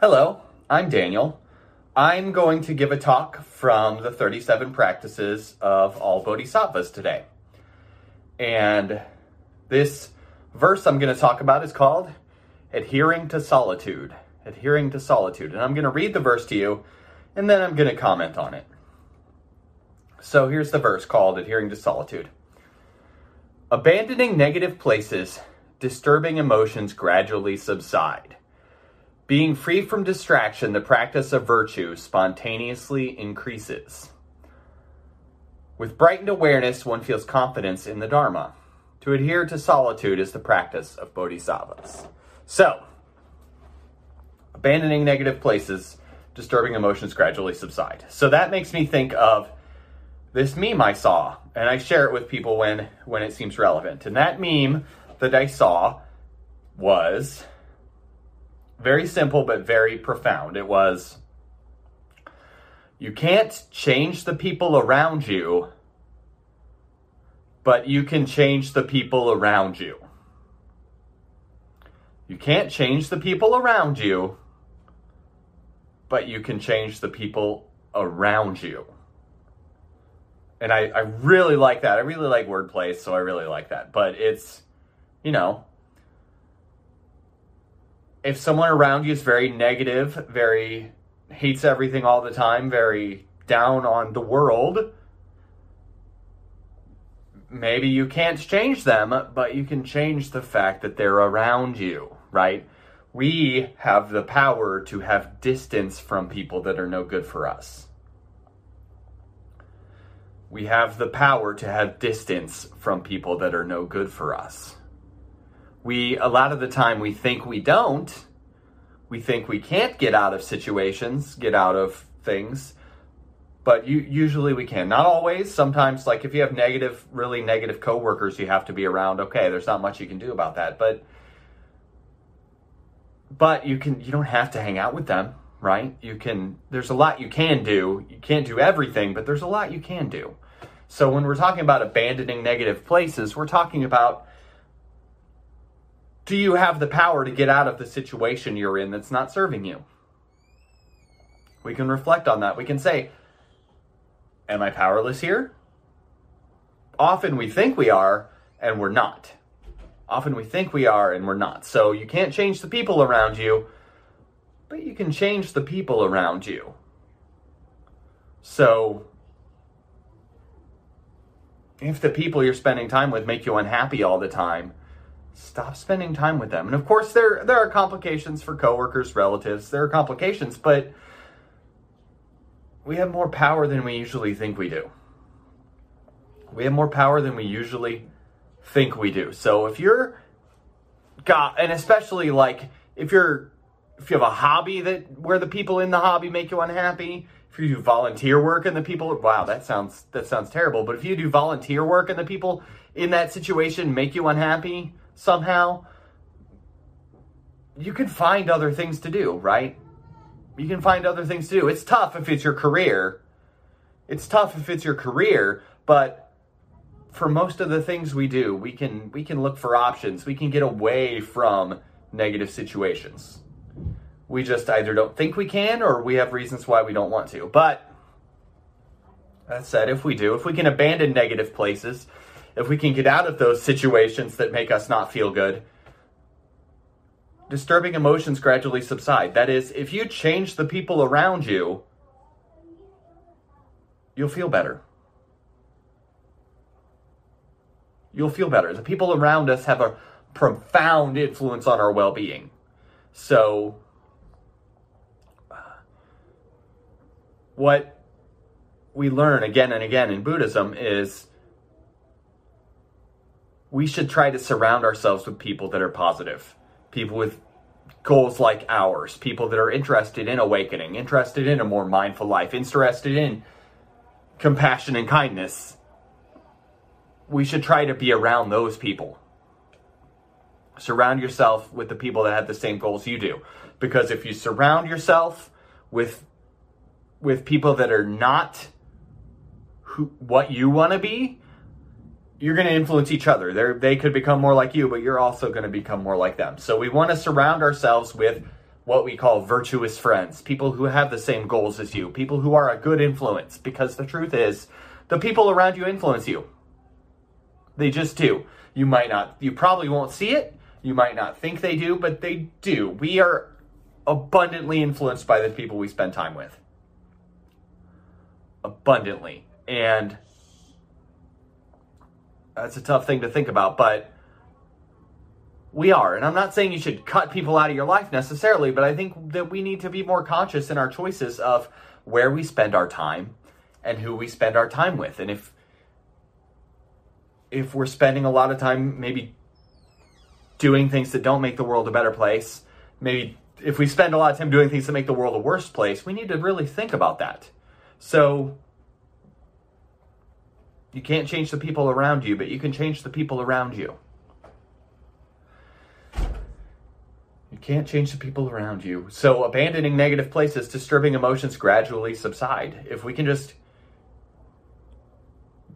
Hello, I'm Daniel. I'm going to give a talk from the 37 practices of all bodhisattvas today. And this verse I'm going to talk about is called Adhering to Solitude. Adhering to Solitude. And I'm going to read the verse to you and then I'm going to comment on it. So here's the verse called Adhering to Solitude. Abandoning negative places, disturbing emotions gradually subside. Being free from distraction, the practice of virtue spontaneously increases. With brightened awareness, one feels confidence in the Dharma. To adhere to solitude is the practice of bodhisattvas. So, abandoning negative places, disturbing emotions gradually subside. So that makes me think of this meme I saw, and I share it with people when when it seems relevant. And that meme that I saw was very simple but very profound. It was you can't change the people around you, but you can change the people around you. You can't change the people around you, but you can change the people around you. And I, I really like that. I really like wordplay, so I really like that. But it's, you know, if someone around you is very negative, very hates everything all the time, very down on the world, maybe you can't change them, but you can change the fact that they're around you, right? We have the power to have distance from people that are no good for us. We have the power to have distance from people that are no good for us we a lot of the time we think we don't we think we can't get out of situations get out of things but you usually we can. Not always. Sometimes like if you have negative really negative coworkers you have to be around okay there's not much you can do about that but but you can you don't have to hang out with them right? You can there's a lot you can do. You can't do everything but there's a lot you can do. So when we're talking about abandoning negative places we're talking about do you have the power to get out of the situation you're in that's not serving you? We can reflect on that. We can say, Am I powerless here? Often we think we are, and we're not. Often we think we are, and we're not. So you can't change the people around you, but you can change the people around you. So if the people you're spending time with make you unhappy all the time, stop spending time with them. And of course, there there are complications for coworkers, relatives. There are complications, but we have more power than we usually think we do. We have more power than we usually think we do. So if you're got and especially like if you're if you have a hobby that where the people in the hobby make you unhappy, if you do volunteer work and the people wow, that sounds that sounds terrible, but if you do volunteer work and the people in that situation make you unhappy, somehow, you can find other things to do, right? You can find other things to do. It's tough if it's your career. It's tough if it's your career, but for most of the things we do, we can we can look for options. We can get away from negative situations. We just either don't think we can or we have reasons why we don't want to. But that said, if we do, if we can abandon negative places, if we can get out of those situations that make us not feel good, disturbing emotions gradually subside. That is, if you change the people around you, you'll feel better. You'll feel better. The people around us have a profound influence on our well being. So, what we learn again and again in Buddhism is we should try to surround ourselves with people that are positive, people with goals like ours, people that are interested in awakening, interested in a more mindful life, interested in compassion and kindness. We should try to be around those people. Surround yourself with the people that have the same goals you do. Because if you surround yourself with with people that are not who what you want to be, you're going to influence each other. They're, they could become more like you, but you're also going to become more like them. So we want to surround ourselves with what we call virtuous friends, people who have the same goals as you, people who are a good influence. Because the truth is, the people around you influence you. They just do. You might not, you probably won't see it. You might not think they do, but they do. We are abundantly influenced by the people we spend time with. Abundantly. And that's a tough thing to think about, but we are. And I'm not saying you should cut people out of your life necessarily, but I think that we need to be more conscious in our choices of where we spend our time and who we spend our time with. And if if we're spending a lot of time maybe doing things that don't make the world a better place, maybe if we spend a lot of time doing things that make the world a worse place, we need to really think about that. So you can't change the people around you, but you can change the people around you. You can't change the people around you. So abandoning negative places, disturbing emotions gradually subside. If we can just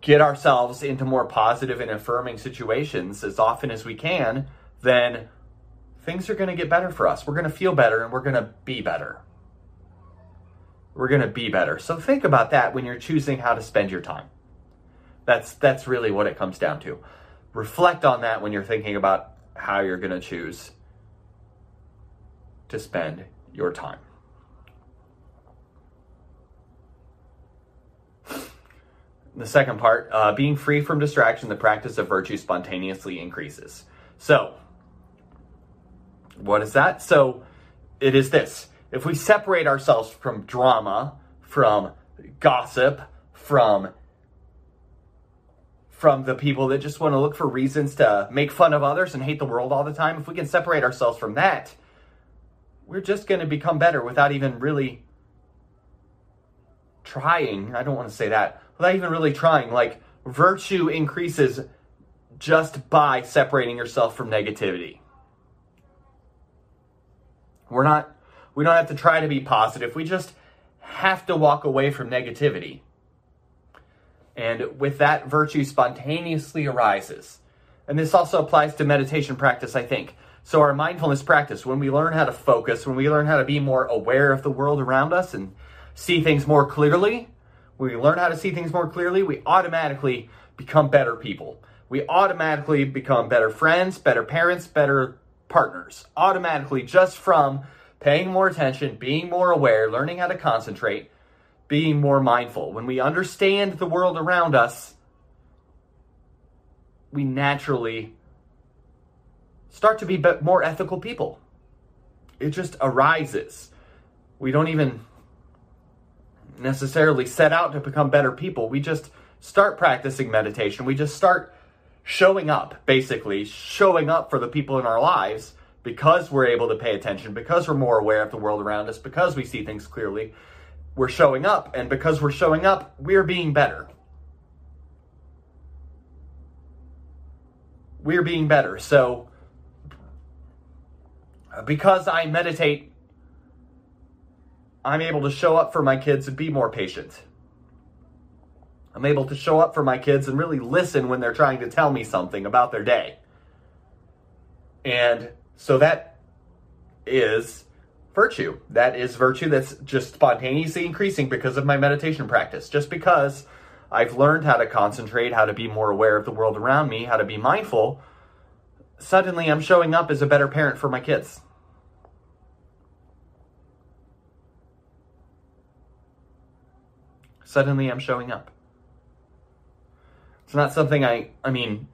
get ourselves into more positive and affirming situations as often as we can, then things are going to get better for us. We're going to feel better and we're going to be better. We're going to be better. So think about that when you're choosing how to spend your time. That's that's really what it comes down to. Reflect on that when you're thinking about how you're going to choose to spend your time. The second part, uh, being free from distraction, the practice of virtue spontaneously increases. So, what is that? So, it is this. If we separate ourselves from drama, from gossip, from from the people that just want to look for reasons to make fun of others and hate the world all the time, if we can separate ourselves from that, we're just going to become better without even really trying. I don't want to say that. Without even really trying. Like, virtue increases just by separating yourself from negativity. We're not, we don't have to try to be positive. We just have to walk away from negativity. And with that, virtue spontaneously arises. And this also applies to meditation practice, I think. So, our mindfulness practice, when we learn how to focus, when we learn how to be more aware of the world around us and see things more clearly, when we learn how to see things more clearly, we automatically become better people. We automatically become better friends, better parents, better partners. Automatically, just from paying more attention, being more aware, learning how to concentrate, being more mindful. When we understand the world around us, we naturally start to be more ethical people. It just arises. We don't even necessarily set out to become better people. We just start practicing meditation. We just start showing up, basically, showing up for the people in our lives because we're able to pay attention, because we're more aware of the world around us, because we see things clearly. We're showing up, and because we're showing up, we're being better. We're being better. So, because I meditate, I'm able to show up for my kids and be more patient. I'm able to show up for my kids and really listen when they're trying to tell me something about their day. And so that is virtue. That is virtue that's just spontaneously increasing because of my meditation practice. Just because I've learned how to concentrate, how to be more aware of the world around me, how to be mindful, suddenly I'm showing up as a better parent for my kids. Suddenly I'm showing up. It's not something I, I mean,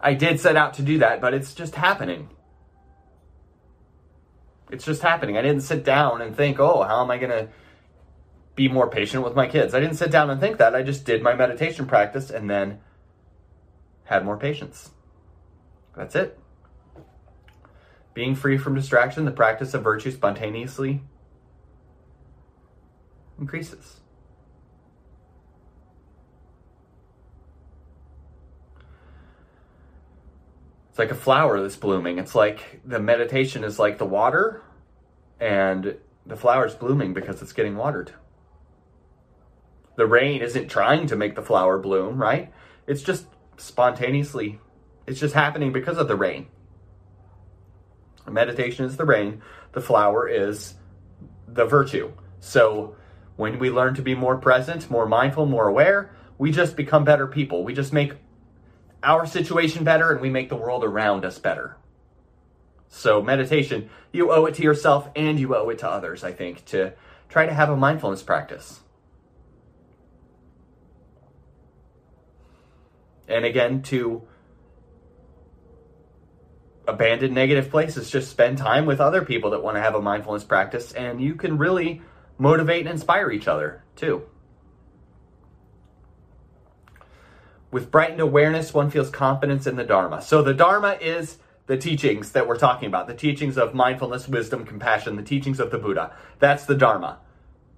I did set out to do that, but it's just happening. It's just happening. I didn't sit down and think, oh, how am I going to be more patient with my kids? I didn't sit down and think that. I just did my meditation practice and then had more patience. That's it. Being free from distraction, the practice of virtue spontaneously increases. It's like a flower that's blooming. It's like the meditation is like the water, and the flower's blooming because it's getting watered. The rain isn't trying to make the flower bloom, right? It's just spontaneously, it's just happening because of the rain. Meditation is the rain, the flower is the virtue. So when we learn to be more present, more mindful, more aware, we just become better people. We just make our situation better and we make the world around us better. So, meditation, you owe it to yourself and you owe it to others, I think, to try to have a mindfulness practice. And again, to abandon negative places, just spend time with other people that want to have a mindfulness practice, and you can really motivate and inspire each other too. With brightened awareness, one feels confidence in the Dharma. So, the Dharma is the teachings that we're talking about the teachings of mindfulness, wisdom, compassion, the teachings of the Buddha. That's the Dharma.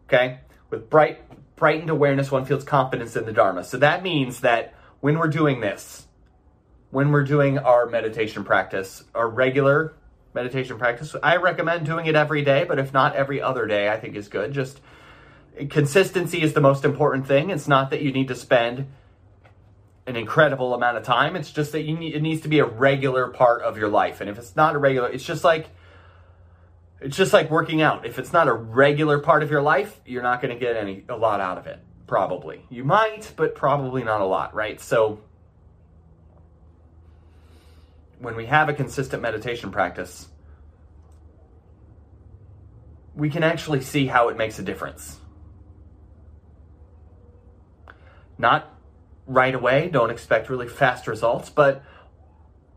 Okay? With bright, brightened awareness, one feels confidence in the Dharma. So, that means that when we're doing this, when we're doing our meditation practice, our regular meditation practice, I recommend doing it every day, but if not every other day, I think is good. Just consistency is the most important thing. It's not that you need to spend an incredible amount of time. It's just that you need, it needs to be a regular part of your life. And if it's not a regular, it's just like it's just like working out. If it's not a regular part of your life, you're not going to get any a lot out of it. Probably. You might, but probably not a lot, right? So when we have a consistent meditation practice, we can actually see how it makes a difference. Not right away, don't expect really fast results, but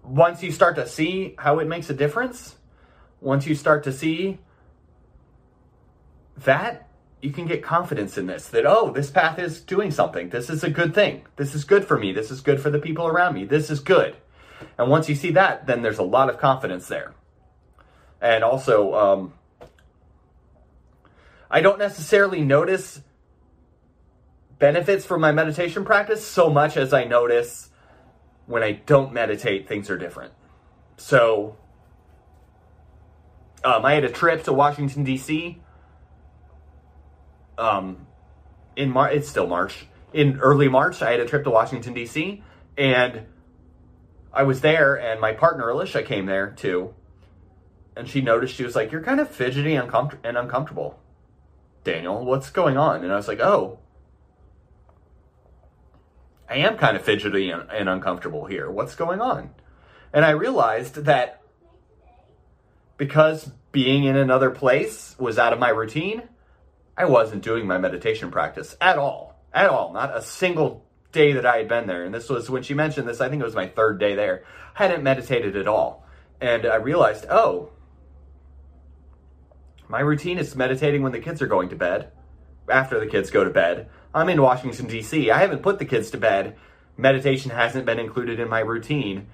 once you start to see how it makes a difference, once you start to see that, you can get confidence in this that, oh, this path is doing something. This is a good thing. This is good for me. This is good for the people around me. This is good. And once you see that, then there's a lot of confidence there. And also, um, I don't necessarily notice benefits from my meditation practice so much as I notice when I don't meditate, things are different. So, um, I had a trip to Washington, D.C. Um, in March, it's still March. In early March, I had a trip to Washington, D.C., and I was there, and my partner Alicia came there too. And she noticed, she was like, You're kind of fidgety and, and uncomfortable. Daniel, what's going on? And I was like, Oh, I am kind of fidgety and, uncomfortable here. What's going on? And I realized that because being in another place was out of my routine, I wasn't doing my meditation practice at all. At all. Not a single day that I had been there. And this was when she mentioned this, I think it was my third day there. I hadn't meditated at all. And I realized, oh, my routine is meditating when the kids are going to bed, after the kids go to bed. I'm in Washington, D.C. I haven't put the kids to bed. Meditation hasn't been included in my routine.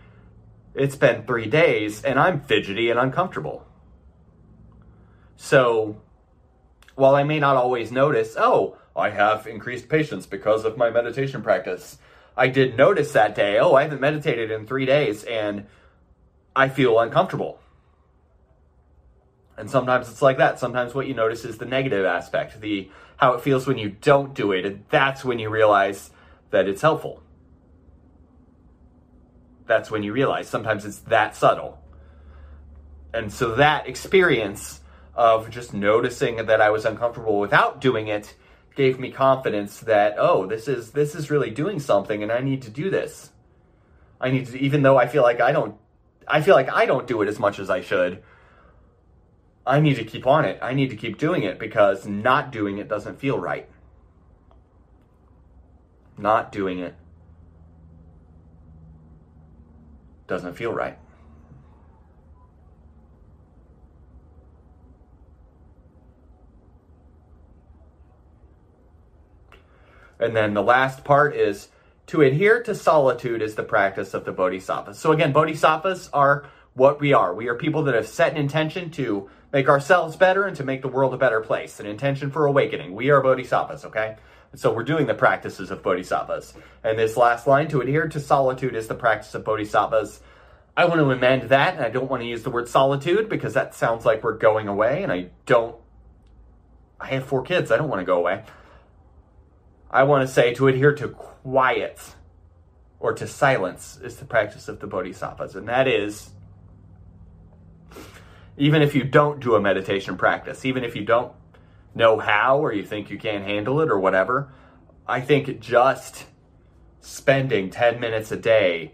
It's been three days, and I'm fidgety and uncomfortable. So, while I may not always notice, oh, I have increased patience because of my meditation practice, I did notice that day, oh, I haven't meditated in three days, and I feel uncomfortable. And sometimes it's like that. Sometimes what you notice is the negative aspect, the how it feels when you don't do it, and that's when you realize that it's helpful. That's when you realize sometimes it's that subtle. And so that experience of just noticing that I was uncomfortable without doing it gave me confidence that oh, this is this is really doing something and I need to do this. I need to even though I feel like I don't I feel like I don't do it as much as I should I need to keep on it. I need to keep doing it because not doing it doesn't feel right. Not doing it doesn't feel right. And then the last part is to adhere to solitude is the practice of the bodhisattvas. So again, bodhisattvas are what we are. We are people that have set an intention to make ourselves better and to make the world a better place, an intention for awakening. We are bodhisattvas, okay? So we're doing the practices of bodhisattvas. And this last line, to adhere to solitude is the practice of bodhisattvas. I want to amend that, and I don't want to use the word solitude because that sounds like we're going away, and I don't. I have four kids, I don't want to go away. I want to say to adhere to quiet or to silence is the practice of the bodhisattvas, and that is even if you don't do a meditation practice, even if you don't know how or you think you can't handle it or whatever, I think just spending 10 minutes a day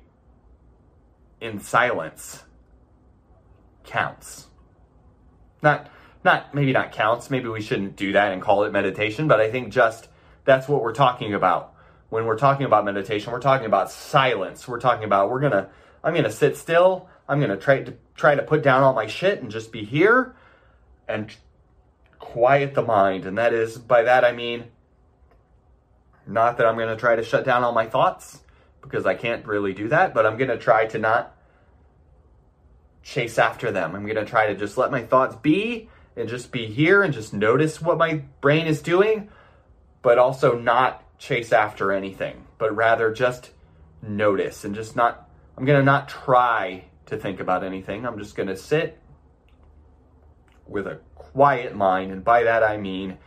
in silence counts. Not not maybe not counts, maybe we shouldn't do that and call it meditation, but I think just that's what we're talking about. When we're talking about meditation, we're talking about silence. We're talking about we're going to I'm going to sit still. I'm going to try to try to put down all my shit and just be here and quiet the mind. And that is by that I mean not that I'm going to try to shut down all my thoughts because I can't really do that, but I'm going to try to not chase after them. I'm going to try to just let my thoughts be and just be here and just notice what my brain is doing, but also not chase after anything, but rather just notice and just not, I'm going to not try to think about anything. I'm just going to sit with a quiet mind. And by that I mean,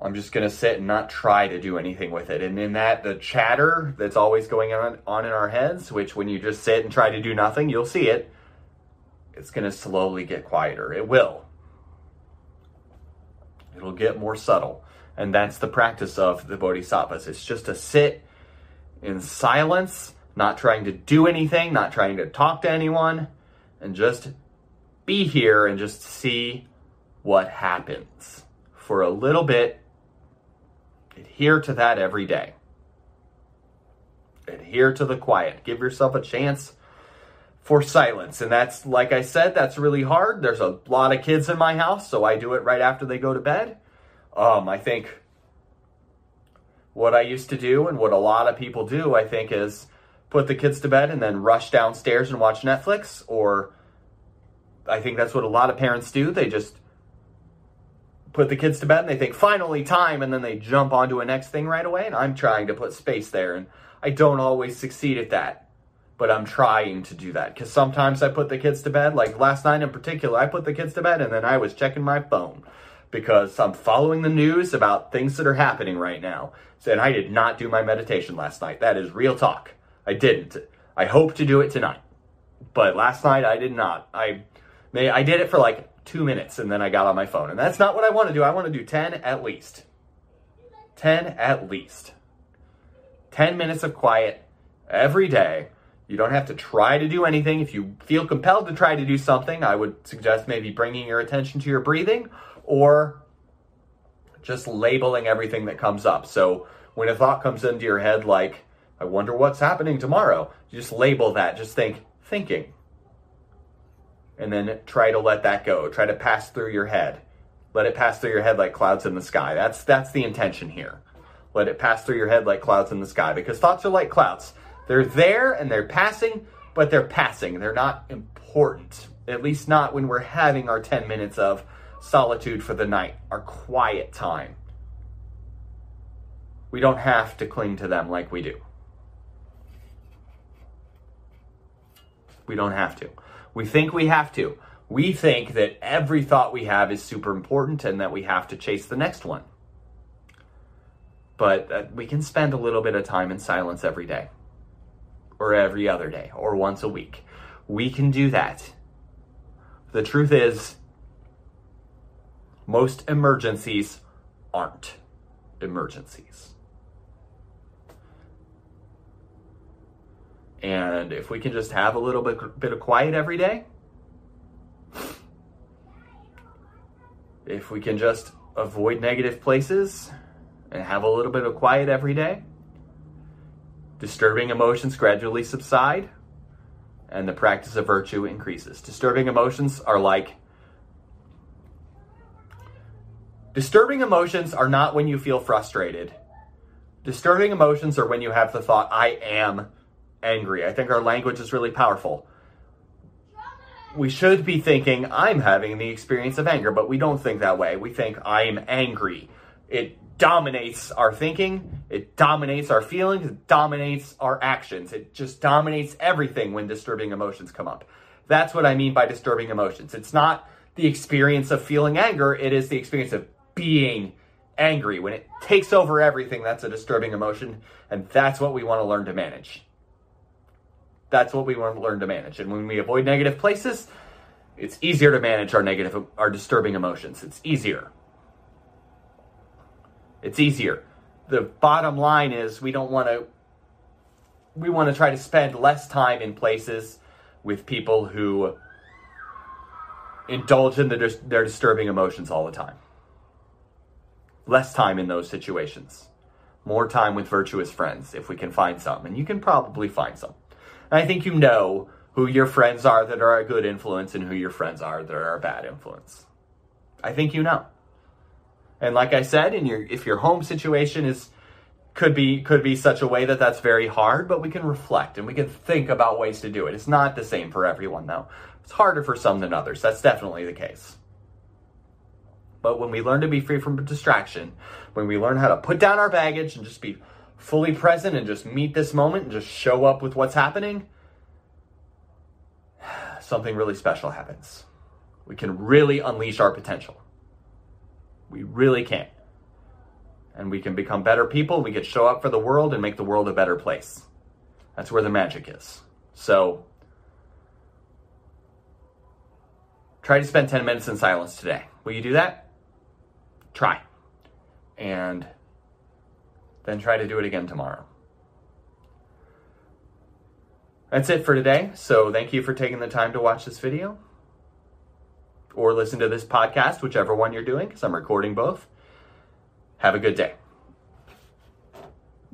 I'm just going to sit and not try to do anything with it. And in that, the chatter that's always going on, on in our heads, which when you just sit and try to do nothing, you'll see it, it's going to slowly get quieter. It will. It'll get more subtle. And that's the practice of the bodhisattvas. It's just to sit in silence, not trying to do anything, not trying to talk to anyone, and just be here and just see what happens for a little bit Adhere to that every day. Adhere to the quiet. Give yourself a chance for silence. And that's, like I said, that's really hard. There's a lot of kids in my house, so I do it right after they go to bed. Um, I think what I used to do and what a lot of people do, I think, is put the kids to bed and then rush downstairs and watch Netflix. Or I think that's what a lot of parents do. They just put the kids to bed and they think finally time and then they jump onto a next thing right away and I'm trying to put space there and I don't always succeed at that but I'm trying to do that cuz sometimes I put the kids to bed like last night in particular I put the kids to bed and then I was checking my phone because I'm following the news about things that are happening right now and I did not do my meditation last night that is real talk I didn't I hope to do it tonight but last night I did not I may I did it for like two minutes and then I got on my phone. And that's not what I want to do. I want to do 10 at least. 10 at least. 10 minutes of quiet every day. You don't have to try to do anything. If you feel compelled to try to do something, I would suggest maybe bringing your attention to your breathing or just labeling everything that comes up. So when a thought comes into your head, like, I wonder what's happening tomorrow, just label that. Just think, thinking and then try to let that go. Try to pass through your head. Let it pass through your head like clouds in the sky. That's that's the intention here. Let it pass through your head like clouds in the sky because thoughts are like clouds. They're there and they're passing, but they're passing. They're not important. At least not when we're having our 10 minutes of solitude for the night, our quiet time. We don't have to cling to them like we do. We don't have to. We think we have to. We think that every thought we have is super important and that we have to chase the next one. But uh, we can spend a little bit of time in silence every day, or every other day, or once a week. We can do that. The truth is, most emergencies aren't emergencies. And if we can just have a little bit, bit of quiet every day, if we can just avoid negative places and have a little bit of quiet every day, disturbing emotions gradually subside and the practice of virtue increases. Disturbing emotions are like Disturbing emotions are not when you feel frustrated. Disturbing emotions are when you have the thought, I am angry. I think our language is really powerful. We should be thinking, I'm having the experience of anger, but we don't think that way. We think, I'm angry. It dominates our thinking, it dominates our feelings, it dominates our actions. It just dominates everything when disturbing emotions come up. That's what I mean by disturbing emotions. It's not the experience of feeling anger, it is the experience of being angry. When it takes over everything, that's a disturbing emotion, and that's what we want to learn to manage. That's what we want to learn to manage. And when we avoid negative places, It's easier to manage our negative, our disturbing emotions. It's easier. It's easier. The bottom line is we don't want to, we want to try to spend less time in places with people who indulge in the, their disturbing emotions all the time. Less time in those situations. More time with virtuous friends if we can find some. And you can probably find some. And I think you know who your friends are that are a good influence and who your friends are that are a bad influence. I think you know. And like I said, in your if your home situation is could be could be such a way that that's very hard, but we can reflect and we can think about ways to do it. It's not the same for everyone though. It's harder for some than others. That's definitely the case. But when we learn to be free from distraction, when we learn how to put down our baggage and just be fully present and just meet this moment and just show up with what's happening, something really special happens. We can really unleash our potential. We really can. And we can become better people. We can show up for the world and make the world a better place. That's where the magic is. So, try to spend 10 minutes in silence today. Will you do that? try. And then try to do it again tomorrow. That's it for today. So thank you for taking the time to watch this video or listen to this podcast, whichever one you're doing, because I'm recording both. Have a good day.